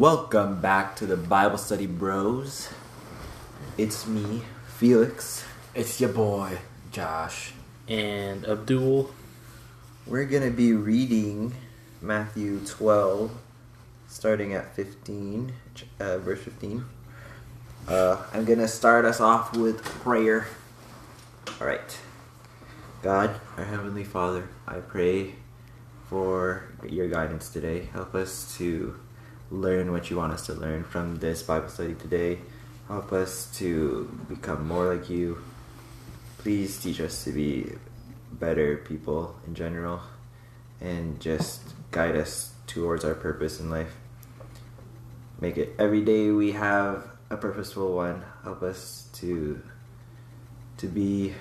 Welcome back to the Bible Study Bros. It's me, Felix. It's your boy, Josh. And Abdul. We're going to be reading Matthew 12, starting at 15, uh, verse 15. Uh, I'm going to start us off with prayer. All right. God, our Heavenly Father, I pray for your guidance today. Help us to learn what you want us to learn from this Bible study today. Help us to become more like you. Please teach us to be better people in general and just guide us towards our purpose in life. Make it every day we have a purposeful one. Help us to to be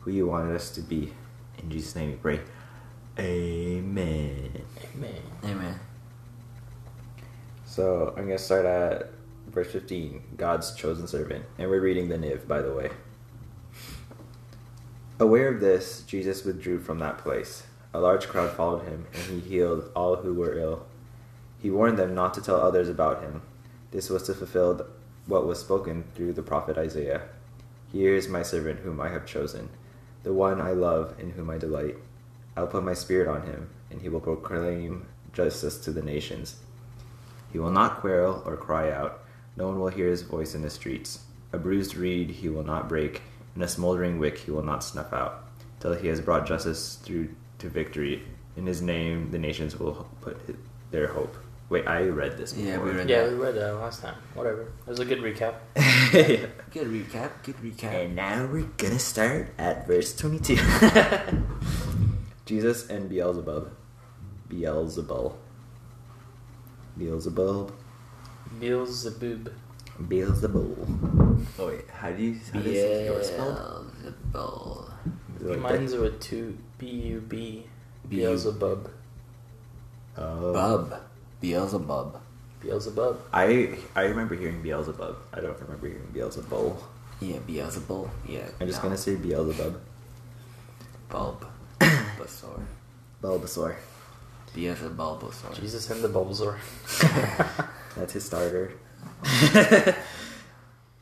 who you wanted us to be. In Jesus' name we pray. Amen. Amen. So I'm going to start at verse 15 God's chosen servant. And we're reading the NIV, by the way. Aware of this, Jesus withdrew from that place. A large crowd followed him, and he healed all who were ill. He warned them not to tell others about him. This was to fulfill what was spoken through the prophet Isaiah. Here is my servant whom I have chosen, the one I love, in whom I delight. I'll put my spirit on him, and he will proclaim justice to the nations. He will not quarrel or cry out. No one will hear his voice in the streets. A bruised reed he will not break, and a smoldering wick he will not snuff out, till he has brought justice through to victory. In his name, the nations will put their hope. Wait, I read this before. Yeah, we read Yeah, that. we read that last time. Whatever. It was a good recap. Good recap. Good recap. and now we're gonna start at verse 22. Jesus and Beelzebub. Beelzebul. Beelzebub. Beelzebub. Beelzebul. Oh wait, how do you how does yours spelled? Is it like Mine's with two B U B. Beelzebub. that? Oh. Bub. Beelzebub. Beelzebub. I I remember hearing Beelzebub. I don't remember hearing Beelzebul. Yeah, Beelzebul. Yeah. I'm just no. gonna say Beelzebub. Bulb. Bulbasaur. Bulbasaur. Beelzebulbasaur. Jesus and the Bulbasaur. That's his starter.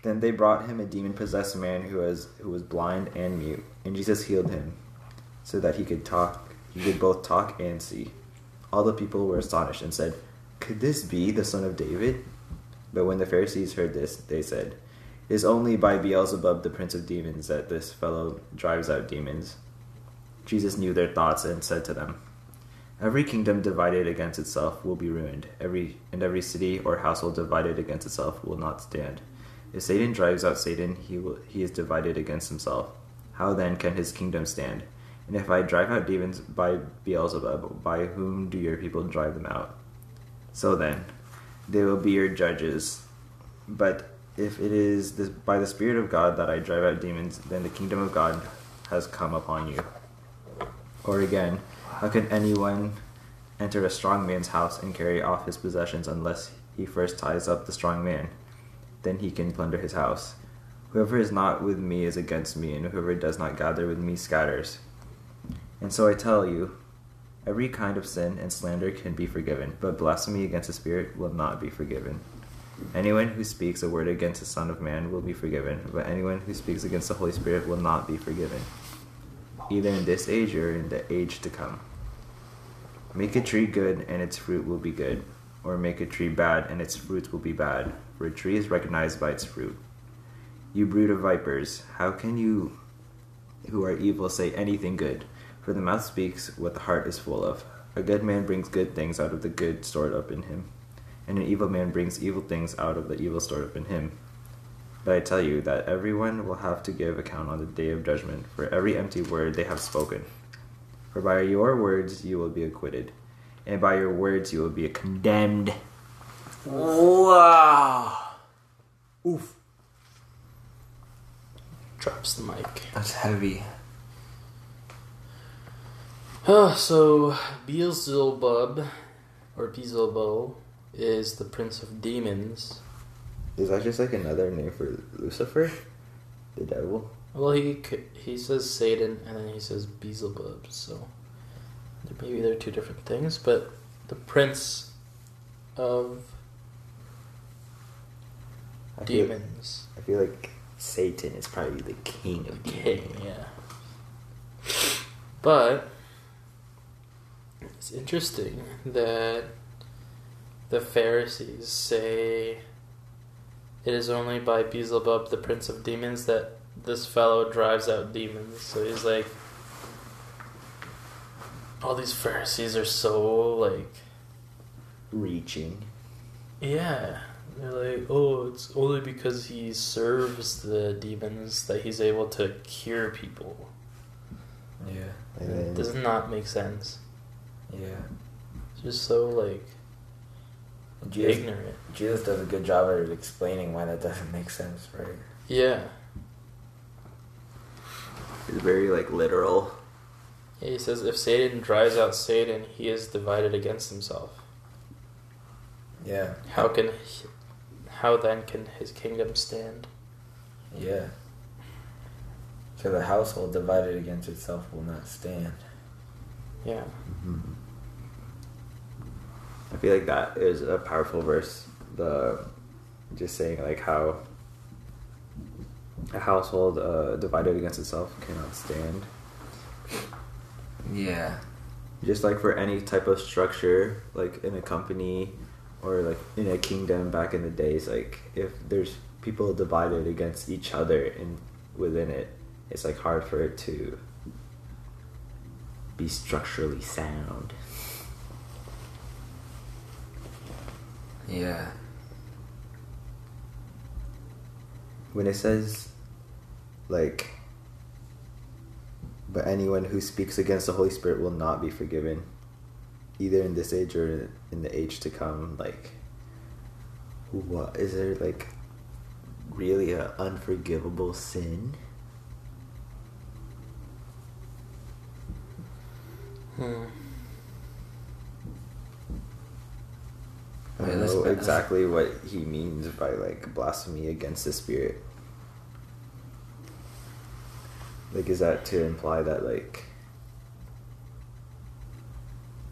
then they brought him a demon possessed man who was who was blind and mute, and Jesus healed him, so that he could talk he could both talk and see. All the people were astonished and said, Could this be the son of David? But when the Pharisees heard this, they said, It is only by Beelzebub, the prince of demons, that this fellow drives out demons. Jesus knew their thoughts and said to them, Every kingdom divided against itself will be ruined. Every and every city or household divided against itself will not stand. If Satan drives out Satan, he will he is divided against himself. How then can his kingdom stand? And if I drive out demons by Beelzebub, by whom do your people drive them out? So then, they will be your judges. But if it is this, by the Spirit of God that I drive out demons, then the kingdom of God has come upon you. Or again, how can anyone enter a strong man's house and carry off his possessions unless he first ties up the strong man? Then he can plunder his house. Whoever is not with me is against me, and whoever does not gather with me scatters. And so I tell you, every kind of sin and slander can be forgiven, but blasphemy against the Spirit will not be forgiven. Anyone who speaks a word against the Son of Man will be forgiven, but anyone who speaks against the Holy Spirit will not be forgiven, either in this age or in the age to come. Make a tree good, and its fruit will be good, or make a tree bad, and its fruits will be bad, for a tree is recognized by its fruit. You brood of vipers, how can you who are evil say anything good? For the mouth speaks what the heart is full of. A good man brings good things out of the good stored up in him, and an evil man brings evil things out of the evil stored up in him. But I tell you that everyone will have to give account on the day of judgment for every empty word they have spoken. For by your words you will be acquitted, and by your words you will be condemned. Wow. Oof. Drops the mic. That's heavy. Uh, so Beelzebub or Beelzebul is the prince of demons. Is that just like another name for Lucifer? The devil? Well, he he says Satan and then he says Beelzebub, so maybe they're two different things. But the prince of I feel, demons. I feel like Satan is probably the king of King, demons. yeah. But it's interesting that the Pharisees say it is only by Beelzebub, the prince of demons, that this fellow drives out demons. So he's like, all these Pharisees are so like, Reaching. yeah. They're like, oh, it's only because he serves the demons that he's able to cure people. Yeah. It does not make sense. Yeah. It's just so like Jesus, ignorant. Jesus does a good job of explaining why that doesn't make sense, right? Yeah. It's very like literal. yeah. He says if Satan drives out Satan, he is divided against himself. Yeah. How can he, how then can his kingdom stand? Yeah. So the household divided against itself will not stand. Yeah. Mhm. I feel like that is a powerful verse. The just saying like how a household uh, divided against itself cannot stand. Yeah. Just like for any type of structure, like in a company or like in a kingdom back in the days, like if there's people divided against each other and within it, it's like hard for it to be structurally sound. Yeah. when it says like but anyone who speaks against the holy spirit will not be forgiven either in this age or in the age to come like what is there like really an unforgivable sin? Hmm. i don't know exactly what he means by like blasphemy against the spirit like is that to imply that like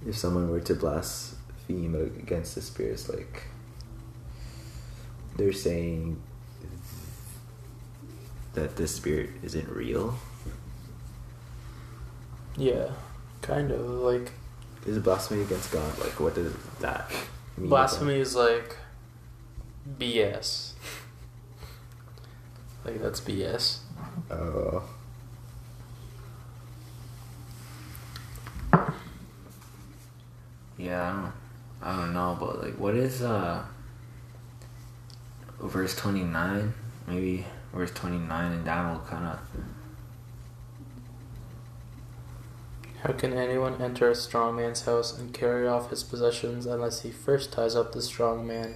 if someone were to blaspheme against the spirits like they're saying that the spirit isn't real Yeah. Kind of like is blasphemy against god like what does that mean blasphemy is like BS. Like that's BS. oh Yeah, I don't, I don't know, but like, what is uh, verse twenty nine? Maybe verse twenty nine, and down will kind of. How can anyone enter a strong man's house and carry off his possessions unless he first ties up the strong man?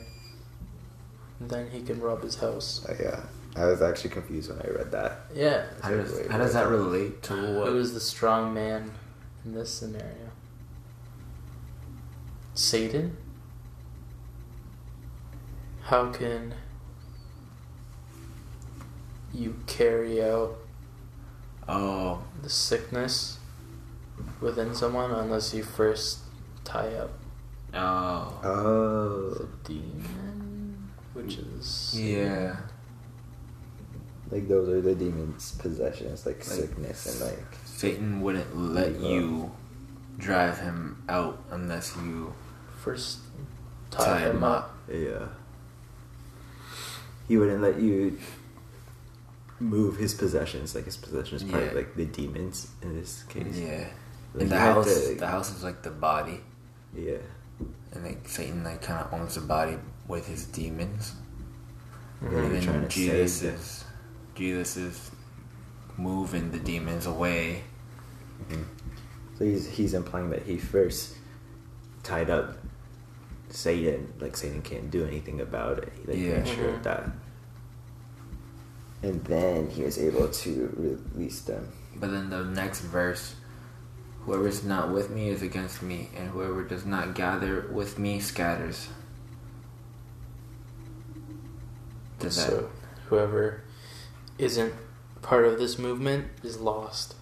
Then he can rob his house. Uh, yeah i was actually confused when i read that Yeah. How does how does that relate to what? Who is the strong man in this scenario? Satan? How can you carry out Oh, the sickness within someone unless you first tie up uh, oh, the oh demon? Which is. yeah, like those are the demons possessions like, Like- sickness and like Satan wouldn't let you drive him out unless you First time. tie him him up. up. Yeah. He wouldn't let you move his possessions. Like his possessions, Yeah. like the demons in this case. Yeah, Like, and the house, to- the house is like the body, Yeah. and like Satan like kind of owns the body with his demons. Mhm. you're and trying then to Jesus is Jesus is moving the demons away. Mhm. So he's he's implying that he first tied up Satan, like Satan can't do anything about it. Like Yeah. made sure of that. And then he was able to release them. But then the next verse, whoever is not with me is against me, and whoever does not gather with me scatters. Does that? So whoever isn't part of this movement is lost.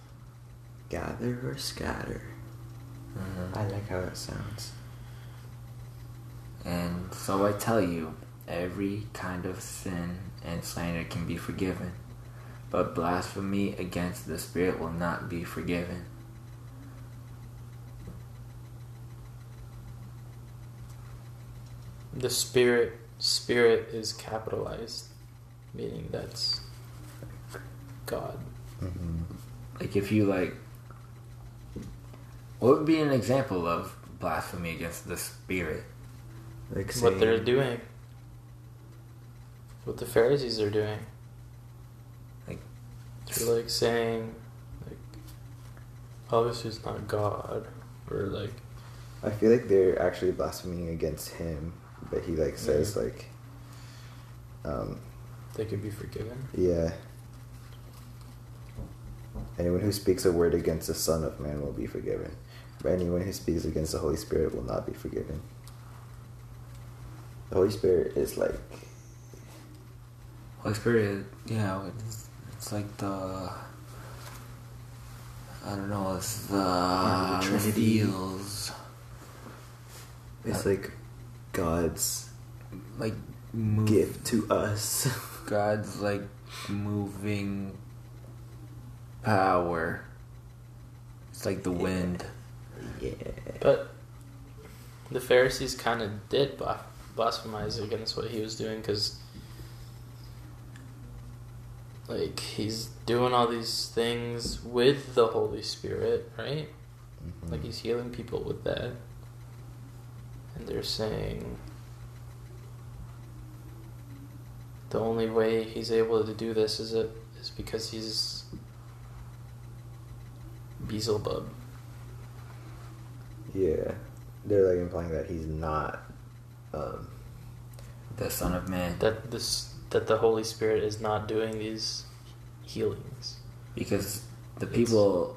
Gather or scatter. Mhm. I like how that sounds. And so I tell you, every kind of sin and slander can be forgiven, but blasphemy against the Spirit will not be forgiven. The spirit spirit is capitalized, meaning that's God. hmm Like if you like, what would be an example of blasphemy against the Spirit? Like What they're doing. What the Pharisees are doing. Like- they're like saying like obviously it's not God. Or like I feel like they're actually blaspheming against him, but he like says Mhm. like, um, they could be forgiven. yeah. Anyone who speaks a word against the Son of Man will be forgiven, but anyone who speaks against the Holy Spirit will not be forgiven. The Holy Spirit is like, Holy Spirit, yeah, it's, it's like the. I don't know. It's the, Part the Trinity. feels it's like God's like move, gift to us. God's like moving power. It's like the Yeah. wind. yeah. But the Pharisees kind of did bla- blasphemize against what he was doing because, like, he's doing all these things with the Holy Spirit, right? Mhm. Like, he's healing people with that. And they're saying the only way he's able to do this is it is because he's Beelzebub. Yeah, they're like implying that he's not. Um, The Son of Man. that this that the Holy Spirit is not doing these healings. Because the people,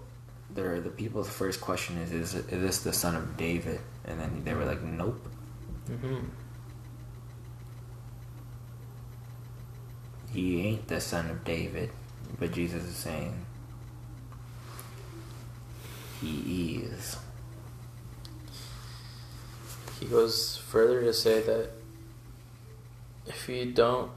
they're, the people's first question is, is, is this the Son of David? And then they were like, nope. Mm-hmm. He ain't the son of David. But Jesus is saying he is. He goes further to say that if you don't,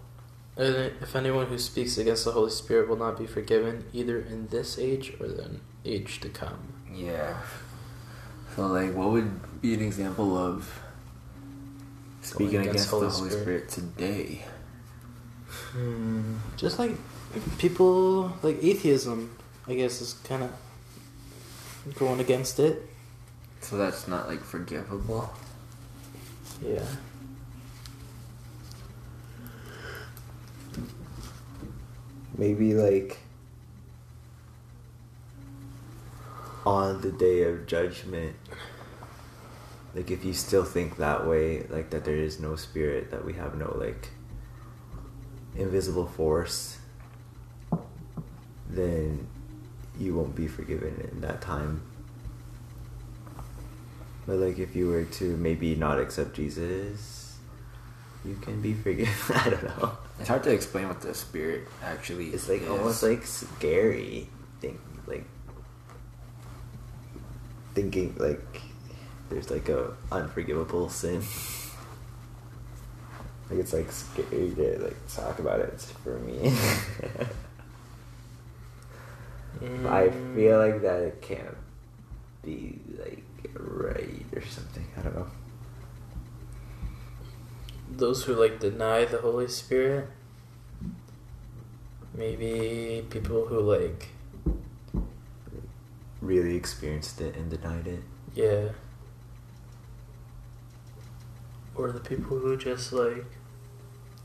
if anyone who speaks against the Holy Spirit will not be forgiven either in this age or the age to come. Yeah. So like what would be an example of speaking against against, Holy the Holy Spirit. Spirit, today? Hmm. Just like people like atheism, I guess is kind of going against it. So that's not like forgivable. Yeah. maybe like on the day of judgment like if you still think that way like that there is no spirit that we have no like invisible force then you won't be forgiven in that time but like if you were to maybe not accept jesus you can be forgiven i don't know It's hard to explain what the Spirit actually is. it's like is. almost like scary think like thinking like there's like a unforgivable sin like it's like scary to like talk about it for me But I feel mm. like that it can't be like right or something I don't know. Those who like deny the Holy Spirit, maybe people who like, really experienced it and denied it? Yeah, or the people who just like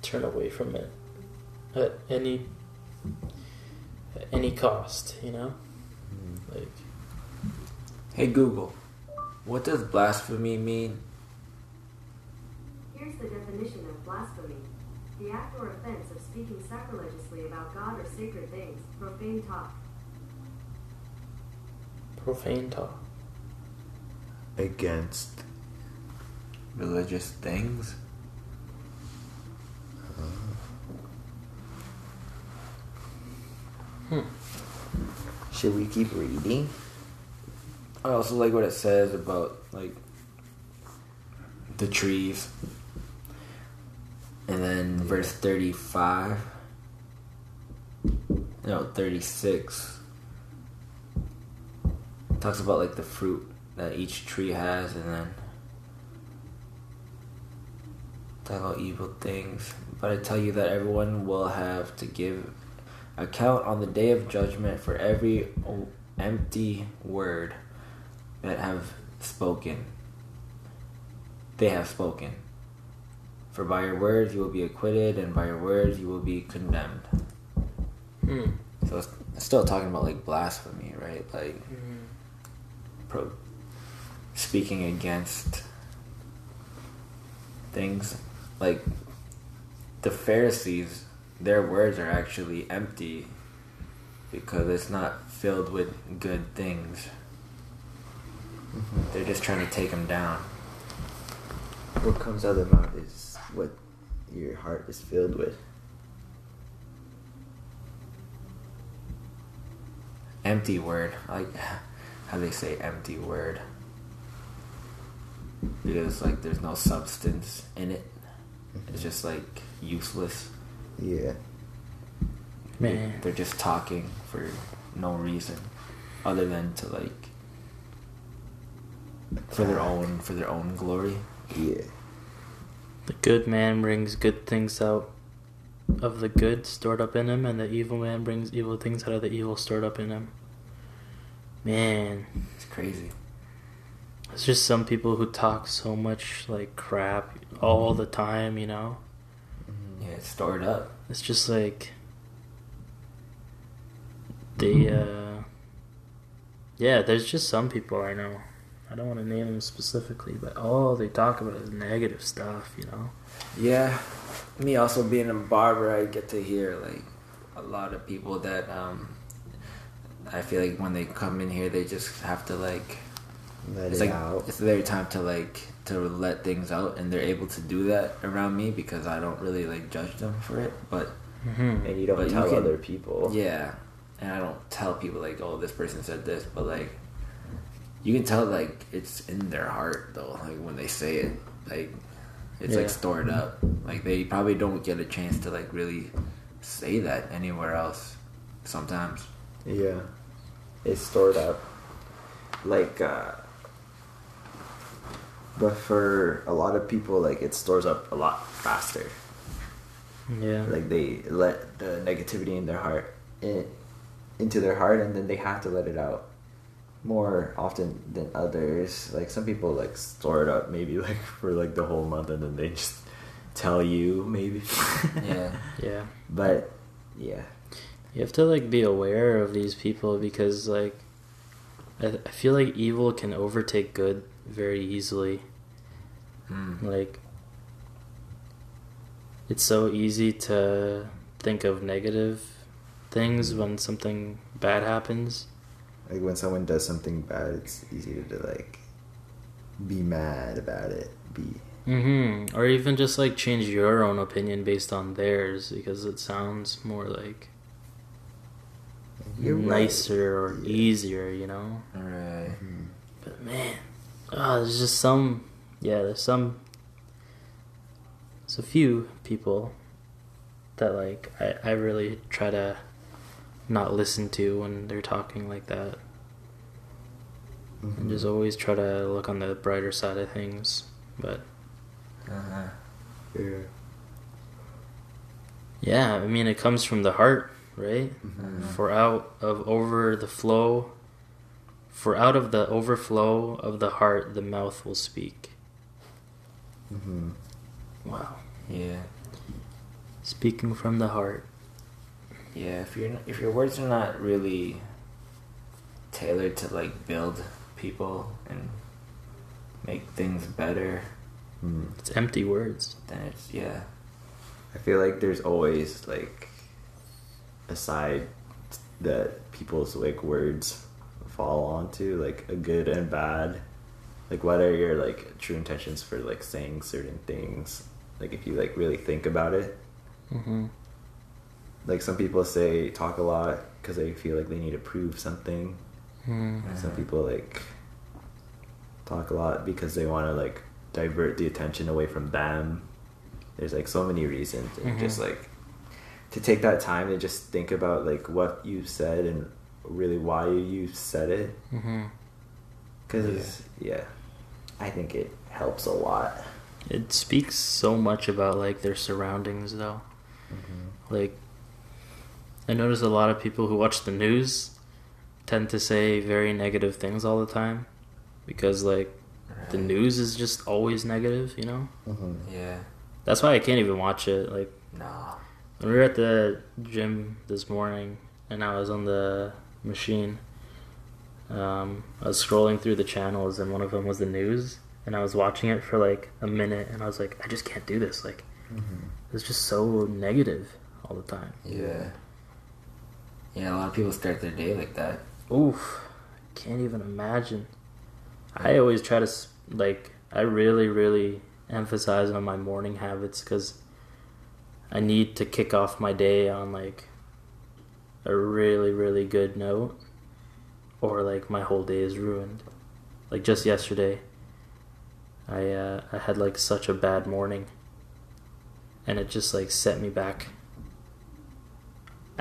turn away from it at any at any cost, you know, Mm. like Hey Google, what does blasphemy mean? Here's the definition of blasphemy. The act or offense of speaking sacrilegiously about God or sacred things, profane talk. profane talk. against Religious things? Hmm. should we keep reading I also like what it says about like the trees. And then verse 35. No, 36. Talks about like the fruit that each tree has and then talk about evil things. But I tell you that everyone will have to give account on the day of judgment for every empty word that have spoken. They have spoken. For by your words you will be acquitted, and by your words you will be condemned. Hmm. So it's still talking about like blasphemy, right? Like pro speaking against things like the Pharisees, their words are actually empty because it's not filled with good things. Mm-hmm. They're just trying to take them down. What comes out of the mouth is what your heart is filled with. Empty word. I like how they say empty word. Because like there's no substance in it. Mm-hmm. It's just like useless. Yeah. Man. They're just talking for no reason other than to like for their own for their own glory. Yeah. The good man brings good things out of the good stored up in him, and the evil man brings evil things out of the evil stored up in him. Man, It's crazy. it's just some people who talk so much like crap all the time, you know? Yeah, it's stored up. It's just like they uh yeah, there's just some people I know. I don't want to name them specifically, but all they talk about is negative stuff, you know. Yeah. Me also being a barber, I get to hear like a lot of people that um I feel like when they come in here they just have to like Let it's it like out. it's their time to like to let things out and they're able to do that around me because I don't really like judge them for it. But Mm-hmm. and you don't But you tell can- other people. Yeah, and I don't tell people like, oh, this person said this, but like, you can tell like it's in their heart though. Like when they say it, like it's Yeah. like stored up. Like they probably don't get a chance to like really say that anywhere else. Sometimes. Yeah. It's stored up. Like, uh, but for a lot of people, like, it stores up a lot faster. Yeah. Like, they let the negativity in their heart in, into their heart, and then they have to let it out more often than others. Like, some people, like, store it up maybe, like, for, like, the whole month, and then they just tell you, maybe. Yeah. yeah. But, yeah. You have to like be aware of these people because like I, I feel like evil can overtake good very easily. Mm. Like it's so easy to think of negative things when something bad happens. Like, when someone does something bad, it's easy to, like, be mad about it. Be Mm-hmm. Or even just like change your own opinion based on theirs because it sounds more like You're right. nicer or Yeah. easier, you know? Right. Mhm. But man, oh, there's just some, yeah, there's some, there's a few people that like I, I really try to not listen to when they're talking like that, and Mhm. just always try to look on the brighter side of things. But Uh-huh. Yeah. yeah, I mean, it comes from the heart, right? Mhm. For out of over the flow, for out of the overflow of the heart, the mouth will speak. Mm-hmm. Wow, Yeah. speaking from the heart. Yeah. If you're if your words are not really tailored to like build people and make things better, Mm. It's empty words. then it's yeah. I feel like there's always like a side that people's like words fall onto, like a good and bad. Like what are your like true intentions for like saying certain things? Like if you like really think about it. Mm-hmm. Like some people say talk a lot because they feel like they need to prove something. Mm. Some people like talk a lot because they want to like divert the attention away from them. There's like so many reasons, and Mhm. just like to take that time to just think about like what you said and really why you said it. Mm-hmm. Because yeah. I think it helps a lot. It speaks so much about like their surroundings, though. Like, I notice a lot of people who watch the news tend to say very negative things all the time because like the news is just always negative, you know. Mm-hmm. Yeah. That's why I can't even watch it. Like Nah. when we were at the gym this morning and I was on the machine, um, I was scrolling through the channels and one of them was the news, and I was watching it for like a minute, and I was like, I just can't do this. Like Mm-hmm. it's just so negative all the time. Yeah. Yeah, a lot of people start their day like that. Oof, I can't even imagine. I always try to like I really really emphasize on my morning habits because I need to kick off my day on like a really really good note, or like my whole day is ruined. Like just yesterday, I uh, I had like such a bad morning, and it just like set me back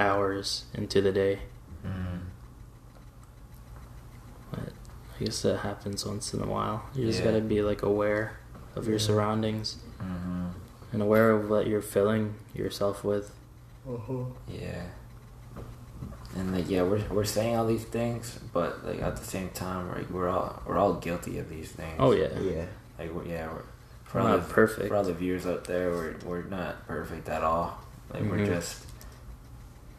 hours into the day. Mm. But I guess that happens once in a while. You just Yeah. gotta be like aware of your Yeah. surroundings hmm and aware of what you're filling yourself with. Yeah. And like yeah, we're we're saying all these things, but like at the same time, like we're all we're all guilty of these things. Oh yeah, Yeah. Like we're, yeah, we're, for We're all not the, perfect. For all the viewers out there, we're we're not perfect at all. Like we're Mhm. just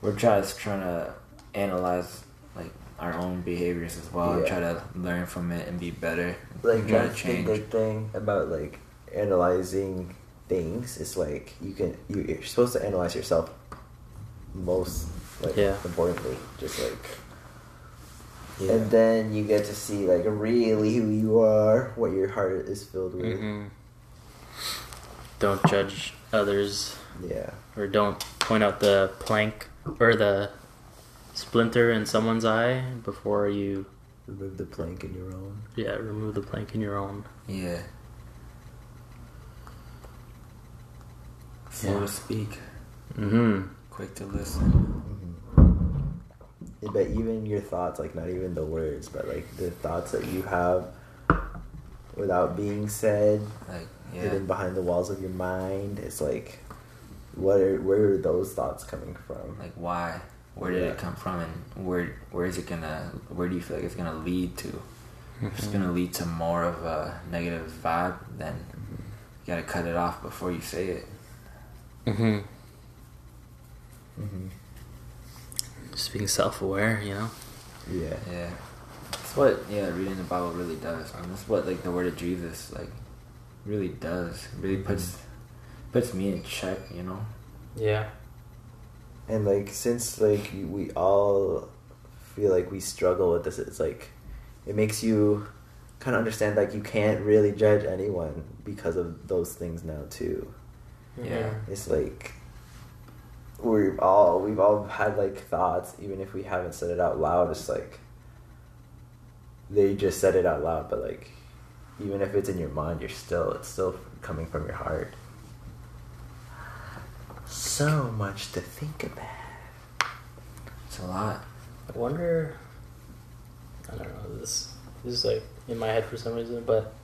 we're just trying to analyze like our own behaviors as well and try to learn from it and be better. Like and try to that's the change. big thing about like analyzing things is like you can you, you're supposed to analyze yourself most like Yeah. importantly just like Yeah. and then you get to see like really who you are what your heart is filled with hmm Don't judge others, yeah or don't point out the plank or the splinter in someone's eye before you, remove the plank in your own yeah, remove the plank in your own. Yeah. Slow Yeah. to speak, Mm-hmm. quick to listen. hmm but even your thoughts like not even the words but like the thoughts that you have without being said Like yeah. hidden behind the walls of your mind it's like what are where are those thoughts coming from Like why? Where did Yeah. it come from, and where where is it gonna? Where do you feel like it's gonna lead to? If it's gonna lead to more of a negative vibe, then you gotta cut it off before you say it. Mm-hmm. Mm-hmm. Just being self-aware, you know. yeah Yeah, that's what yeah reading the Bible really does, and that's what like the word of Jesus like really does. It really puts puts me in check, you know. Yeah. and like since like we all feel like we struggle with this it's like it makes you kind of understand like you can't really judge anyone because of those things now too Yeah. it's like we've all we've all had like thoughts even if we haven't said it out loud it's like they just said it out loud but like even if it's in your mind you're still it's still coming from your heart so much to think about It's a lot. I wonder. I don't know. This, this is like in my head for some reason, but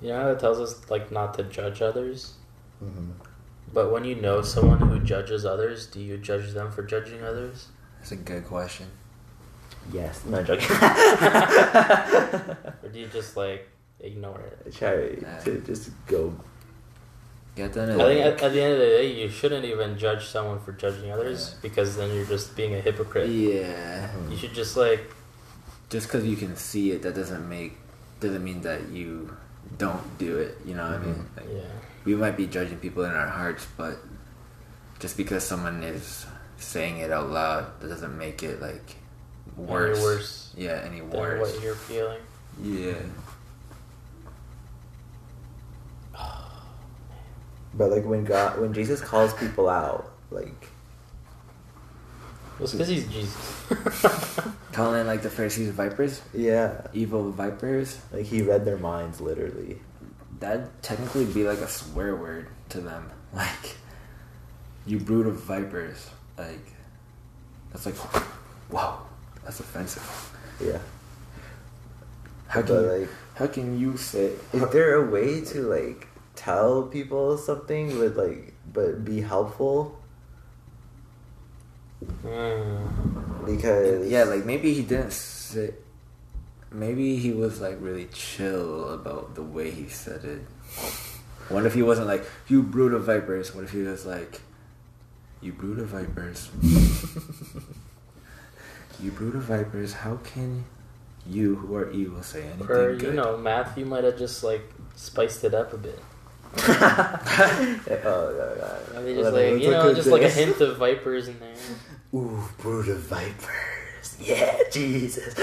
you know how it tells us like not to judge others. mm-hmm. But when you know someone who judges others, do you judge them for judging others? That's a good question. yes no joking Or do you just like ignore it? try to just go I think at, at the end of the day, you shouldn't even judge someone for judging others Yeah. because then you're just being a hypocrite. Yeah. You should just like, Just because you can see it, that doesn't make doesn't mean that you don't do it. You know what I mean? Mm-hmm. Like, yeah, we might be judging people in our hearts, but just because someone is saying it out loud, that doesn't make it like worse. Any worse Yeah, any worse. what you're feeling. Yeah. But like when god when jesus calls people out like Well, it's because he's Jesus. Calling like the Pharisees vipers, yeah evil vipers. like he read their minds literally that'd technically be like a swear word to them. Like, you brood of vipers. Like, that's like, wow, that's offensive. Yeah. How But, can you, like, how can you say? is there a way to like tell people something with like, but be helpful? Mm. Because Yeah, like maybe he didn't say. Maybe he was like really chill about the way he said it. What if he wasn't like, "You brood of vipers"? What if he was like, "You brood of vipers"? you brood of vipers. How can you, who are evil, say anything Or good? you know, Matthew might have just like spiced it up a bit. Oh god. I mean, just like you know, just like a hint of vipers in there. Ooh, brood of vipers. Yeah, Jesus.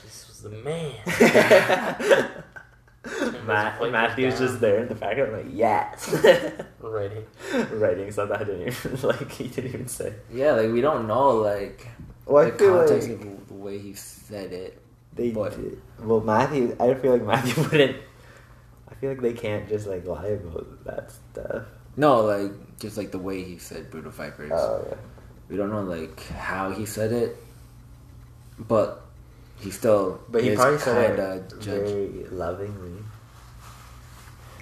Jesus was the man. Matt, Matthew's just there in the background, like yes, Writing. writing something I didn't even like. He didn't even say. Yeah, like we don't know like Well, the context like of the way he said it. they But- did. Well, Matthew, I feel like Matthew wouldn't. I feel like they can't just like lie about that stuff. No, like just like the way he said brutal vipers. Oh yeah. We don't know like how he said it, but he still But he probably said it judge. very lovingly.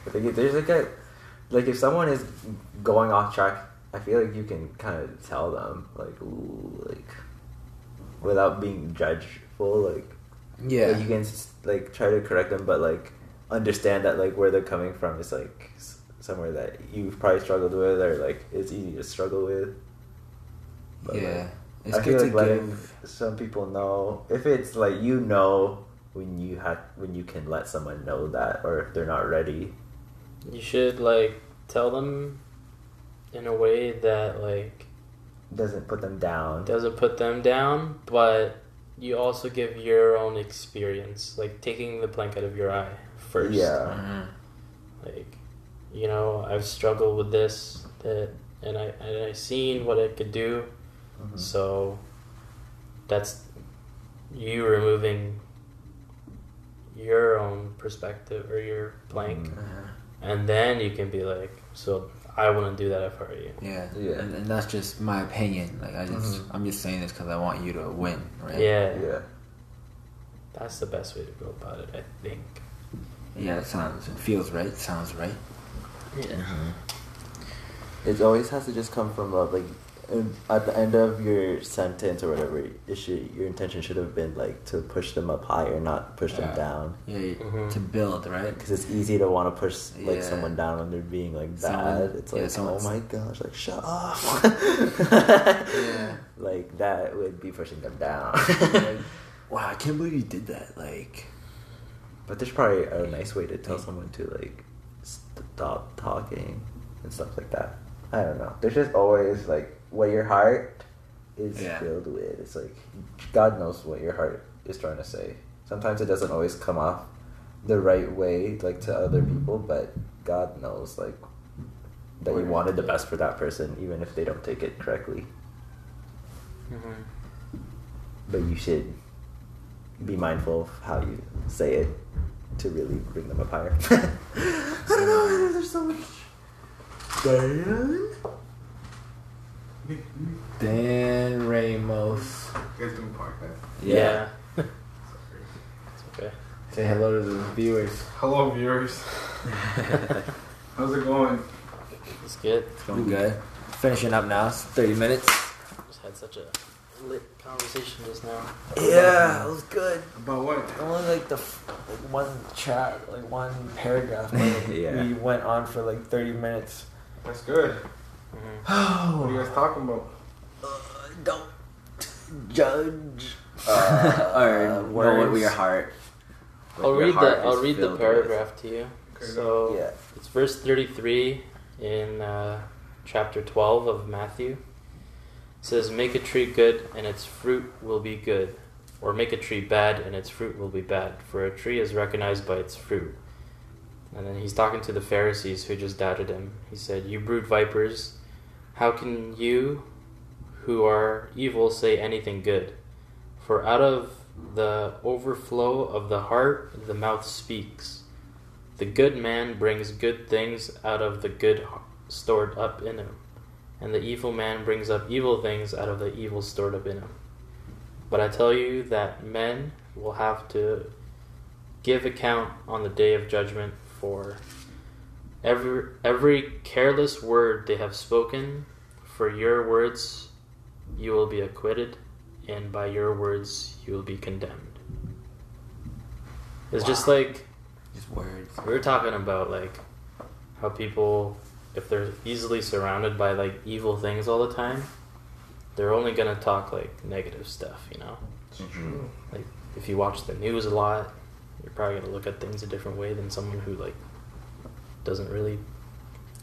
I think if there's like a like if someone is going off track, I feel like you can kind of tell them like ooh like without being judgeful like Yeah, like, you can like try to correct them but like understand that like where they're coming from is like somewhere that you've probably struggled with or like it's easy to struggle with. But, like, yeah. It's I good feel to like letting give. some people know if it's like you know when you have when you can let someone know that or if they're not ready. You should like tell them in a way that like Doesn't put them down. doesn't put them down, but you also give your own experience, like taking the plank out of your eye first. Yeah. Mhm. Like, you know, I've struggled with this, that, and I and I seen what it could do. Mhm. So that's you removing your own perspective or your plank, Mhm. Uh-huh. and then you can be like, so I wouldn't do that if I were you. Yeah, Yeah. And, and that's just my opinion. Like I just, Mhm. I'm just saying this because I want you to win, right? Yeah, Yeah. that's the best way to go about it, I think. Yeah, it sounds, it feels right. Sounds right. Yeah. It always has to just come from love. Like at the end of your sentence or whatever, it should your intention should have been like to push them up higher, not push Yeah. them down. Yeah, y- Mhm. to build, right? Because it's easy to want to push like Yeah. someone down when they're being like bad. Someone- it's yeah, like, oh my gosh, like shut up. Yeah. Like that would be pushing them down. like, wow, I can't believe you did that. Like, but there's probably a nice way to tell someone to like stop talking and stuff like that. I don't know. There's just always like what your heart is Yeah. filled with. It's like God knows what your heart is trying to say. Sometimes it doesn't always come off the right way, like to other people, but God knows like that you wanted the best for that person, even if they don't take it correctly. hmm But you should be mindful of how you say it to really bring them up higher. I don't know. There's so much. Dan? Dan Ramos. You guys doing podcast? Yeah. it's okay. Say hello to the viewers. Hello, viewers. How's it going? It's good. It's going good. Finishing up now. It's 30 minutes. Just had such a lit conversation just now. Yeah, it was good. About what? Only like the f- like one chat, like one paragraph. but Yeah. We went on for like 30 minutes. That's good. hmm What are you guys talking about? don't judge. Uh, or know what words. your heart. what I'll your read heart the I'll is read the filled with. paragraph to you. Okay, so Yeah. it's verse thirty three in uh, chapter twelve of Matthew. Says, "Make a tree good, and its fruit will be good, or make a tree bad, and its fruit will be bad. For a tree is recognized by its fruit." And then he's talking to the Pharisees who just doubted him. He said, "You brood vipers, how can you, who are evil, say anything good? For out of the overflow of the heart, the mouth speaks. The good man brings good things out of the good stored up in him, and the evil man brings up evil things out of the evil stored up in him. But I tell you that men will have to give account on the day of judgment for every every careless word they have spoken. For your words you will be acquitted, and by your words you will be condemned. It's just like Just words. we were talking about like how people if they're easily surrounded by like evil things all the time, they're only gonna talk like negative stuff, you know? It's Mhm. true. Like if you watch the news a lot, you're probably gonna look at things a different way than someone who like doesn't really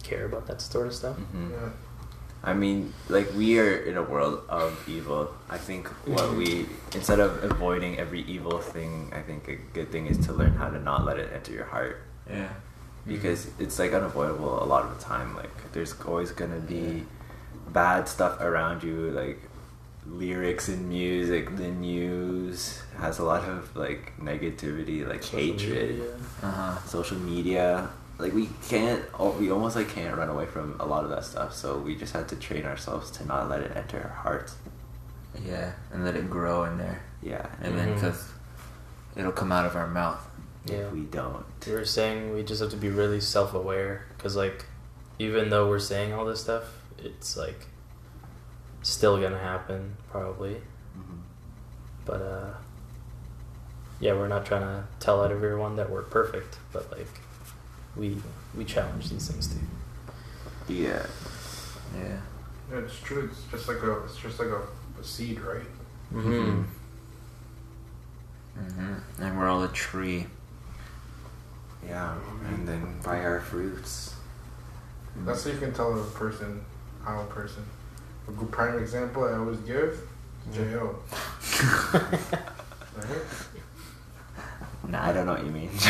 care about that sort of stuff. Mhm. Yeah. I mean, like we are in a world of evil. I think what we instead of avoiding every evil thing, I think a good thing is to learn how to not let it enter your heart Yeah. Because it's like unavoidable a lot of the time. Like there's always gonna be bad stuff around you, like lyrics and music. The news has a lot of like negativity, like Social hatred media. Uh huh. social media like we can't we almost like can't run away from a lot of that stuff so we just have to train ourselves to not let it enter our hearts Yeah, and let it grow in there, yeah and then Mhm. because it'll come out of our mouth. Yeah. if we don't We were saying we just have to be really self aware because, like, even though we're saying all this stuff, it's like still gonna happen probably. Mhm. But uh, yeah, we're not trying to tell everyone that we're perfect, but like we we challenge these things too. yeah Yeah. Yeah, it's true. It's just like a, it's just like a, a seed, right? Mm-hmm. Mm-hmm. And we're all a tree. Yeah and then by our fruits mm. That's how you can tell a person how a person. A good prime example I always give, mm. Jo. Right? nah, i don't know what you mean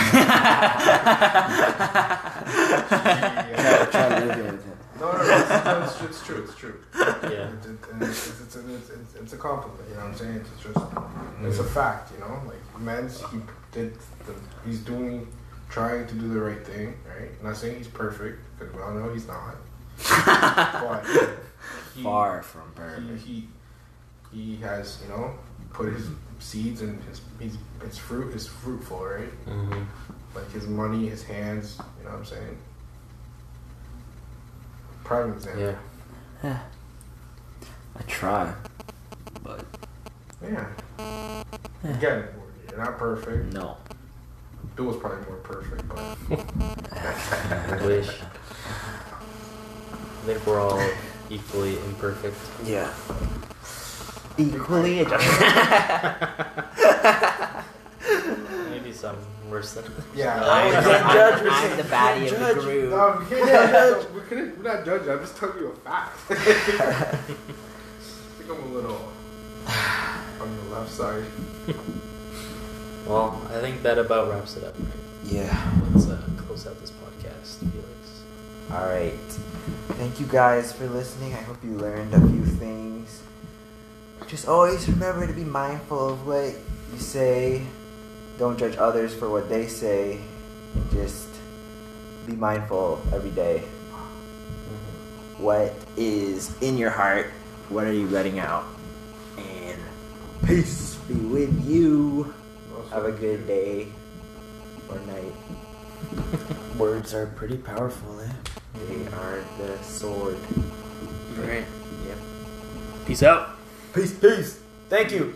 Yeah. try to live it No, no, no, it's, no, it's, it's true. It's true. Yeah. It's, it's, and it's, it's, it's, it's, it's, it's a compliment. You know what I'm saying? It's just, it's a mm. fact. You know, like men's he did, the, he's doing, trying to do the right thing. Right? I'm not saying he's perfect because we all know he's not. but he, Far from perfect. he, he he has you know put his seeds and his his, his fruit is fruitful, right? Mm-hmm. Like his money, his hands. You know what I'm saying? Prime example. Yeah. Yeah. I try, but Yeah. Again, you're not perfect. no. Bill was probably more perfect, but I wish. I think we're all equally imperfect. Yeah. equally Maybe some worse than yeah. I'm, I- the, I- I'm, I'm the baddie of the group. No, we can't judge. We couldn't. We're not judging. I'm just telling you a fact. I think I'm a little on the left side. Well, I think that about wraps it up, right? Yeah. Let's uh, close out this podcast, Felix. all right. Thank you guys for listening. I hope you learned a few things. Just always remember to be mindful of what you say. Don't judge others for what they say. Just be mindful every day. What is in your heart? What are you letting out? And peace be with you have a good day or night Words are pretty powerful, eh? they are the sword All right. yep Peace out. peace peace thank you